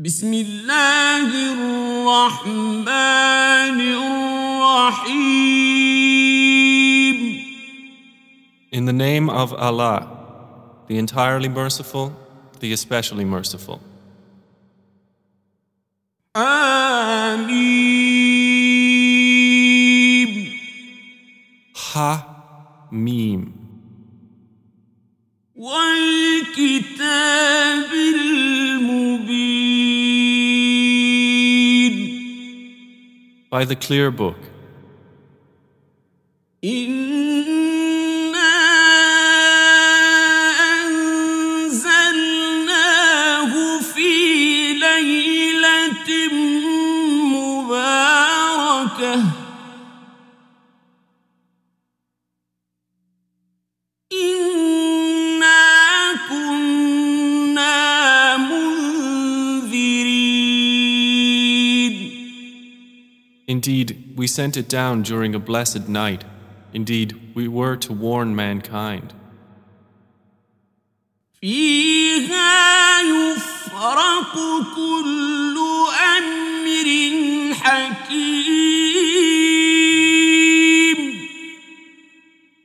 بسم الله الرحمن الرحيم In the name of Allah, the entirely merciful, the especially merciful. آمين Ha Mim. والكتاب By the clear book, sent it down during a blessed night. Indeed, we were to warn mankind. فيها يفرق كل أمر حكيم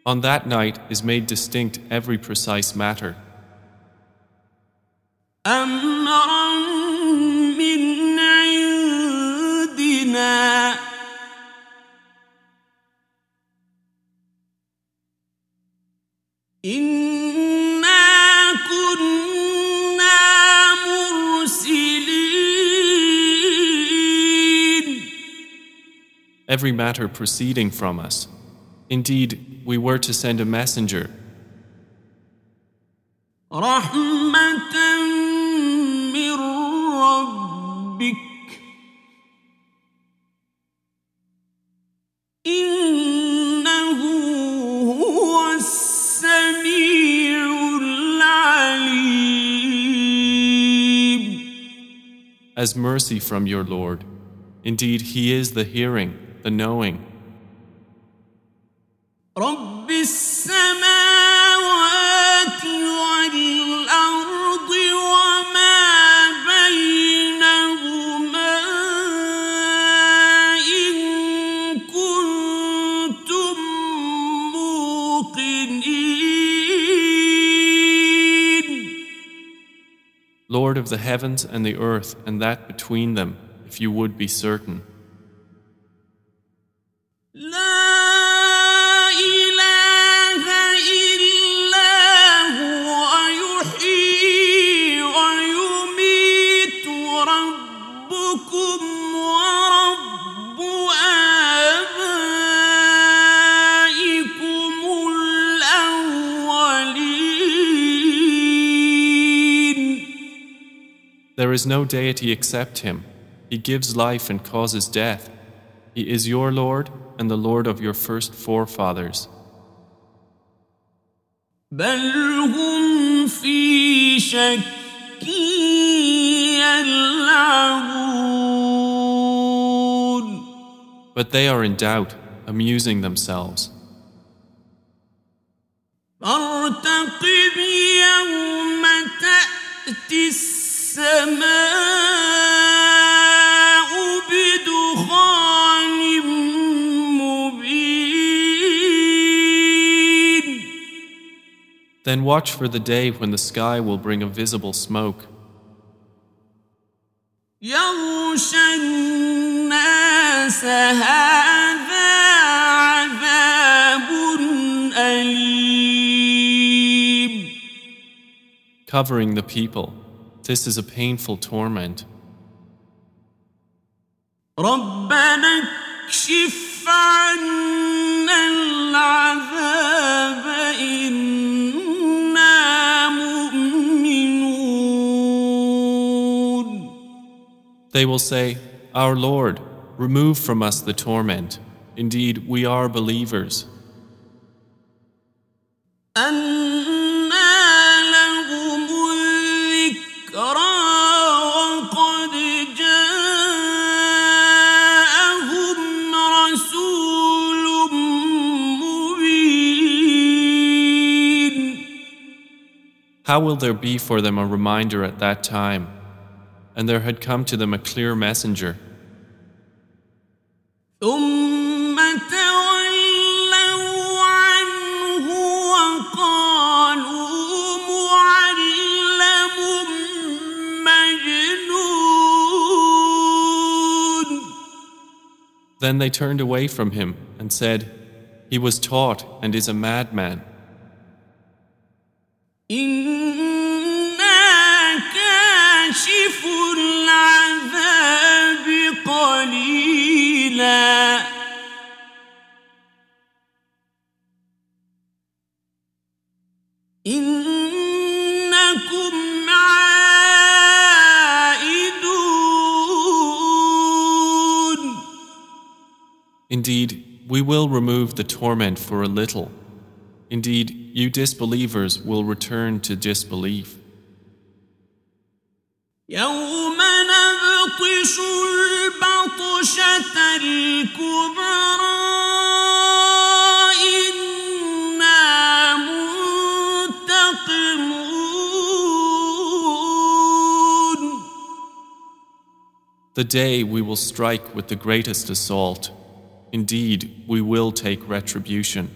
On that night is made distinct every precise matter. أمرا من عندنا every matter proceeding from us. Indeed, we were to send a messenger. As mercy from your Lord. Indeed, He is the hearing the knowing. Lord of the heavens and the earth and that between them, if you would be certain. is no deity except Him. He gives life and causes death. He is your Lord and the Lord of your first forefathers. But they are in doubt, amusing themselves. Then watch for the day when the sky will bring a visible smoke. Covering the people. This is a painful torment. They will say, Our Lord, remove from us the torment. Indeed, we are believers. How will there be for them a reminder at that time? And there had come to them a clear messenger. Then they turned away from him and said, He was taught and is a madman. كاشف العذاب قليلا إنكم عائدون Indeed, we will remove the torment for a little. Indeed, you disbelievers will return to disbelief. The day we will strike with the greatest assault. Indeed, we will take retribution.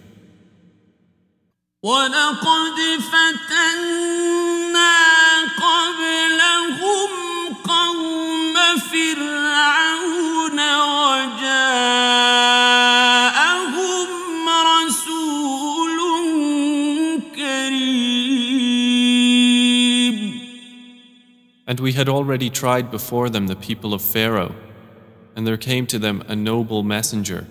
And we had already tried before them the people of Pharaoh, and there came to them a noble messenger.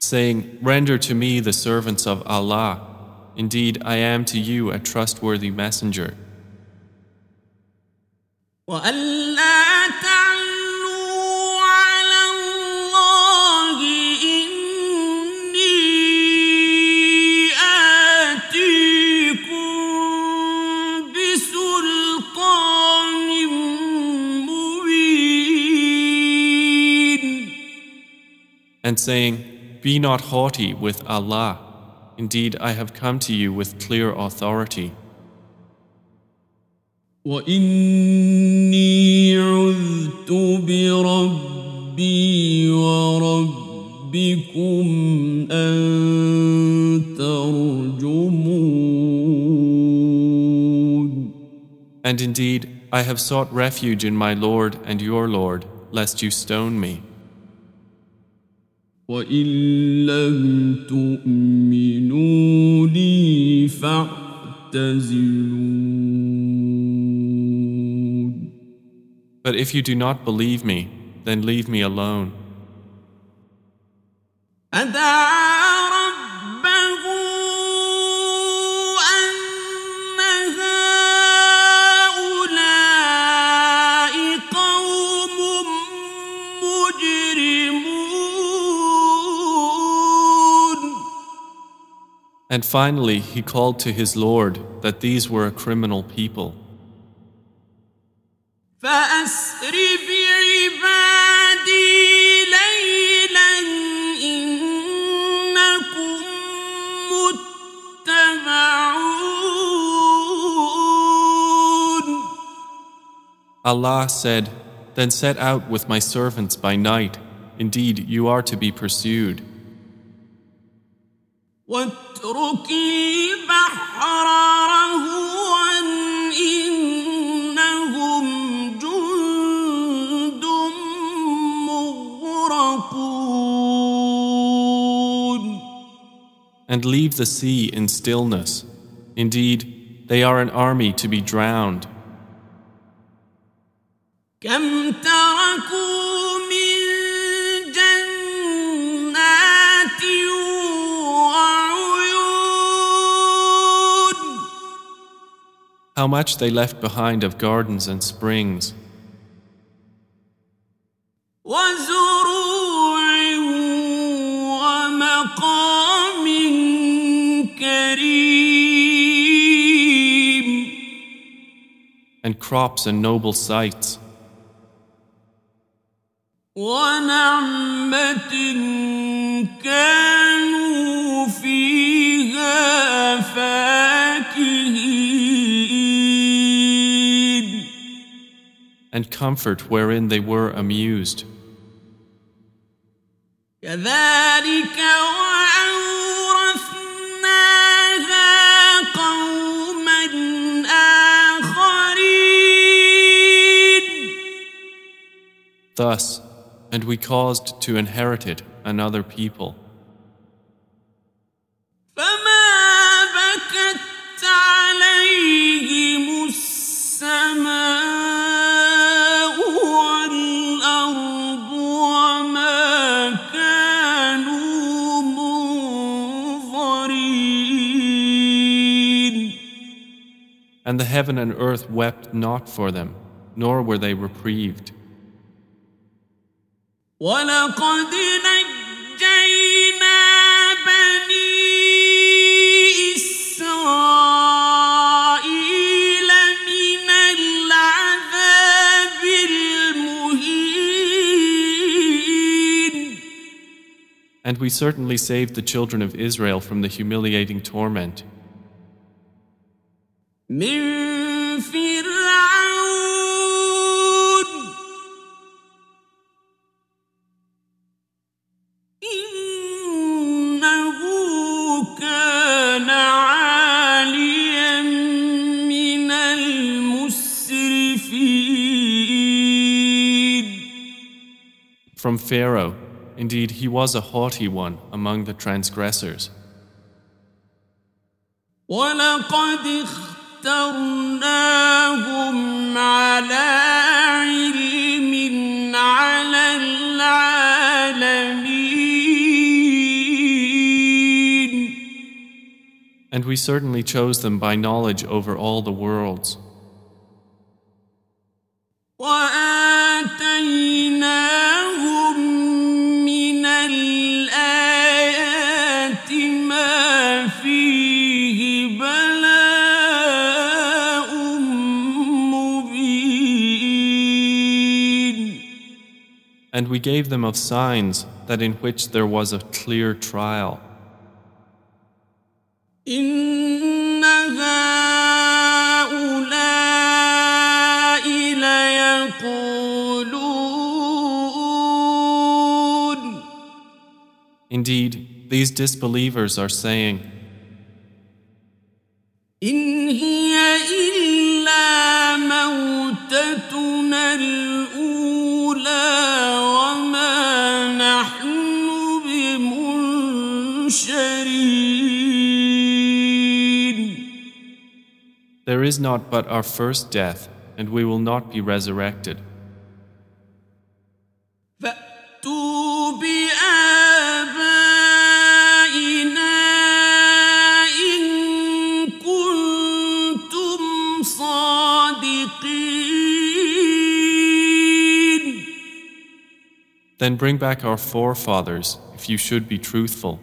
saying, Render to me the servants of Allah, Indeed, I am to you a trustworthy messenger. And saying, Be not haughty with Allah. Indeed, I have come to you with clear authority. وإني عذت بربي وربكم أن ترجمون And indeed, I have sought refuge in my Lord and your Lord, lest you stone me. وإن لم تؤمنوا لي فاعتزلون But if you do not believe me, then leave me alone. And finally, he called to his Lord that these were a criminal people. Allah said, Then set out with my servants by night. Indeed, you are to be pursued. What? واترك البحر رهوا إنهم جند مغرقون And leave the sea in stillness. Indeed, they are an army to be drowned. كم تركوا how much they left behind of gardens and springs. And crops and noble sites. كانوا فيها and comfort wherein they were amused. Thus, and we caused to inherit it another people. and the heaven and earth wept not for them, nor were they reprieved. And we certainly saved the children of Israel from the humiliating torment. Pharaoh. Indeed, he was a haughty one among the transgressors. ولقد اخترناهم على علم على العالمين And we certainly chose them by knowledge over all the worlds. وآتيناهم And we gave them of signs that in which there was a clear trial. إن هؤلاء ليقولون Indeed, these disbelievers are saying, إن هي إلا موتتنا is not but our first death, and we will not be resurrected. Then bring back our forefathers if you should be truthful.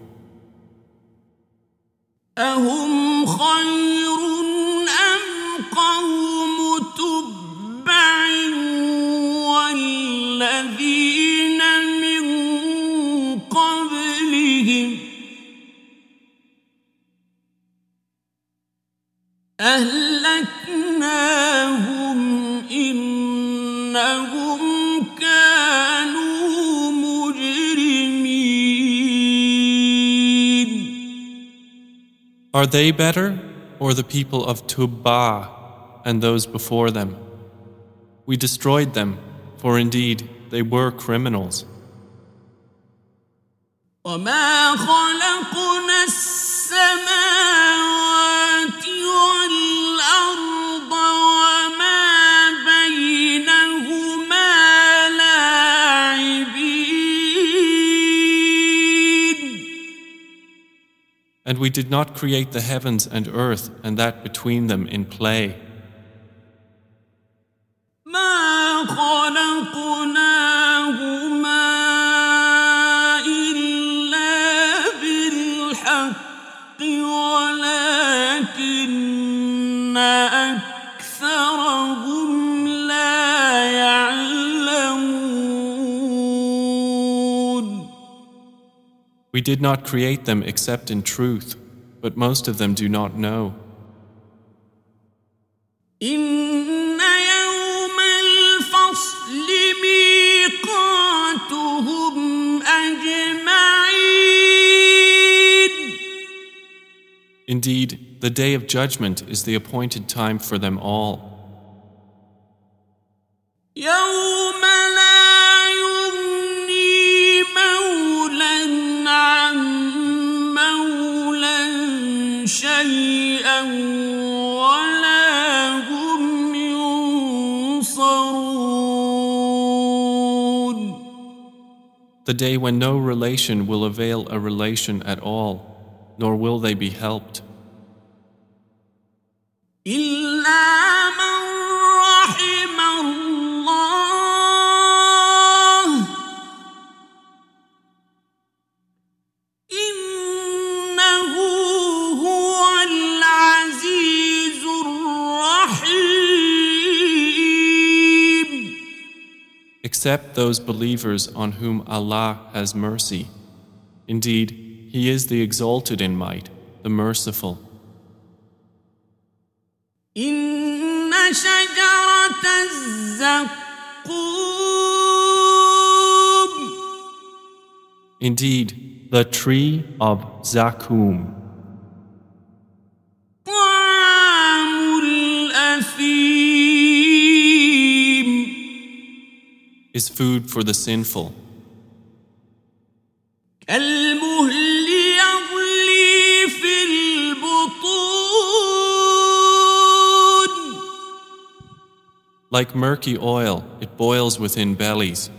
قوم تبع والذين من قبلهم أهلكناهم إنهم كانوا مجرمين. Are they better, or the people of Tubba and those before them? We destroyed them, for indeed they were criminals. وما خلقنا السماوات والأرض وما بينهما لاعبين And we did not create the heavens and earth and that between them in play. أكثرهم أكثرهم لا يعلمون We did not create them except in truth, but most of them do not know. إن يوم الفصل ميقاتهم أجمعين Indeed, the day of judgment is the appointed time for them all. The day when no relation will avail a relation at all, nor will they be helped. except those believers on whom Allah has mercy. Indeed, He is the exalted in might, the merciful. Indeed, the tree of Zaqqum. is food for the sinful. Like murky oil, it boils within bellies.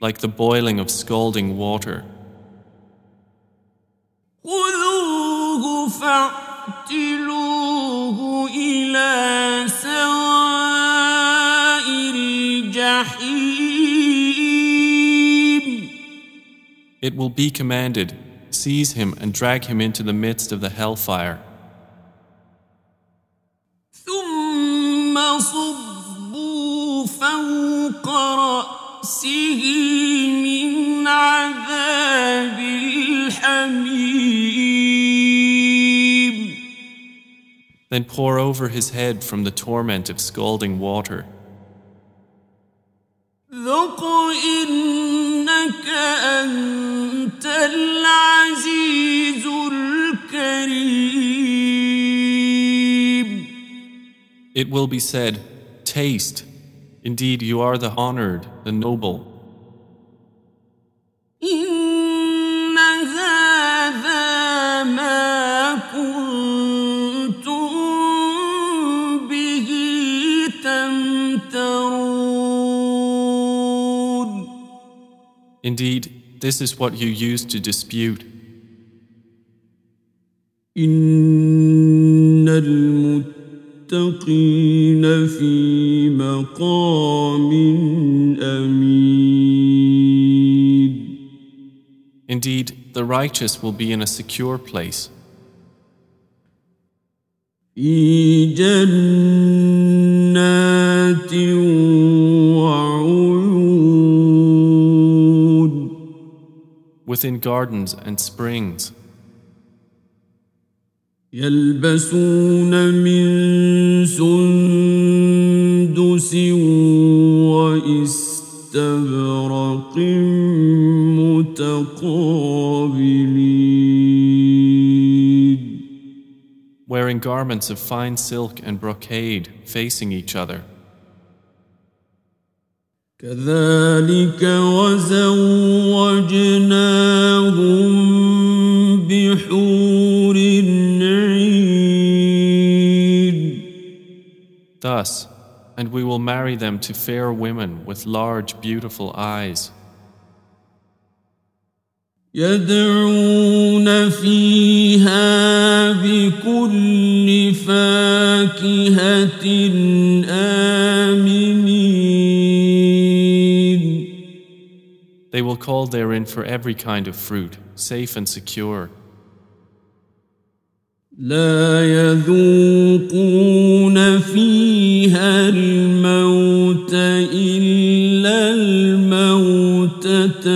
Like the boiling of scalding water. فاعتلوه إلى سواء الجحيم It will be commanded, seize him and drag him into the midst of the hellfire. ثم صبوا فوق رأسه Then pour over his head from the torment of scalding water. It will be said, Taste. Indeed, you are the honored, the noble. Indeed, this is what you used to dispute. إن المتقين في مقام أمين Indeed, the righteous will be in a secure place, في جنات وعيون within gardens and springs. يلبسون من سندس واستبرق متقابلين wearing garments of fine silk and brocade facing each other. كذلك وزوجناهم بحور عين Thus, and we will marry them to fair women with large, beautiful eyes. يدعون فيها بكل فاكهة They will call therein for every kind of fruit, safe and secure. لا يذوقون فيها الموت إلا الموتة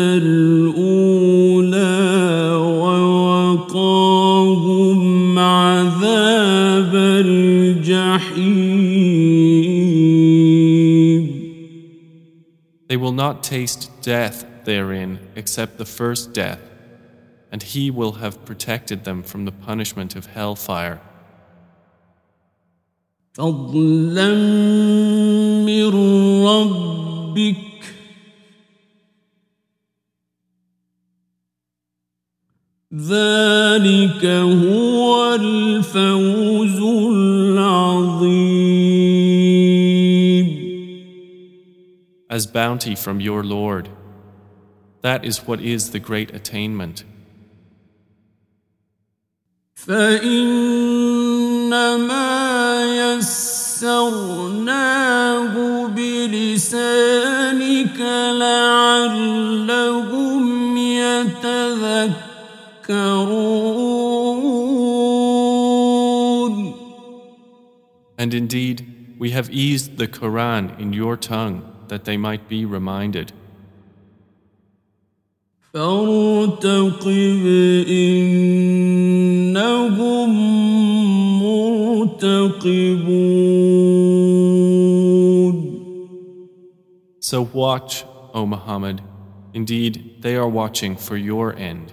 They will not taste death therein except the first death, and He will have protected them from the punishment of hellfire. فضلا من ربك ذلك هو الفوز As bounty from your Lord, that is what is the great attainment. فإنما يسرناه بلسانك لعلهم يتذكرون And indeed, we have eased the Quran in your tongue that they might be reminded. So watch, O Muhammad. Indeed, they are watching for your end.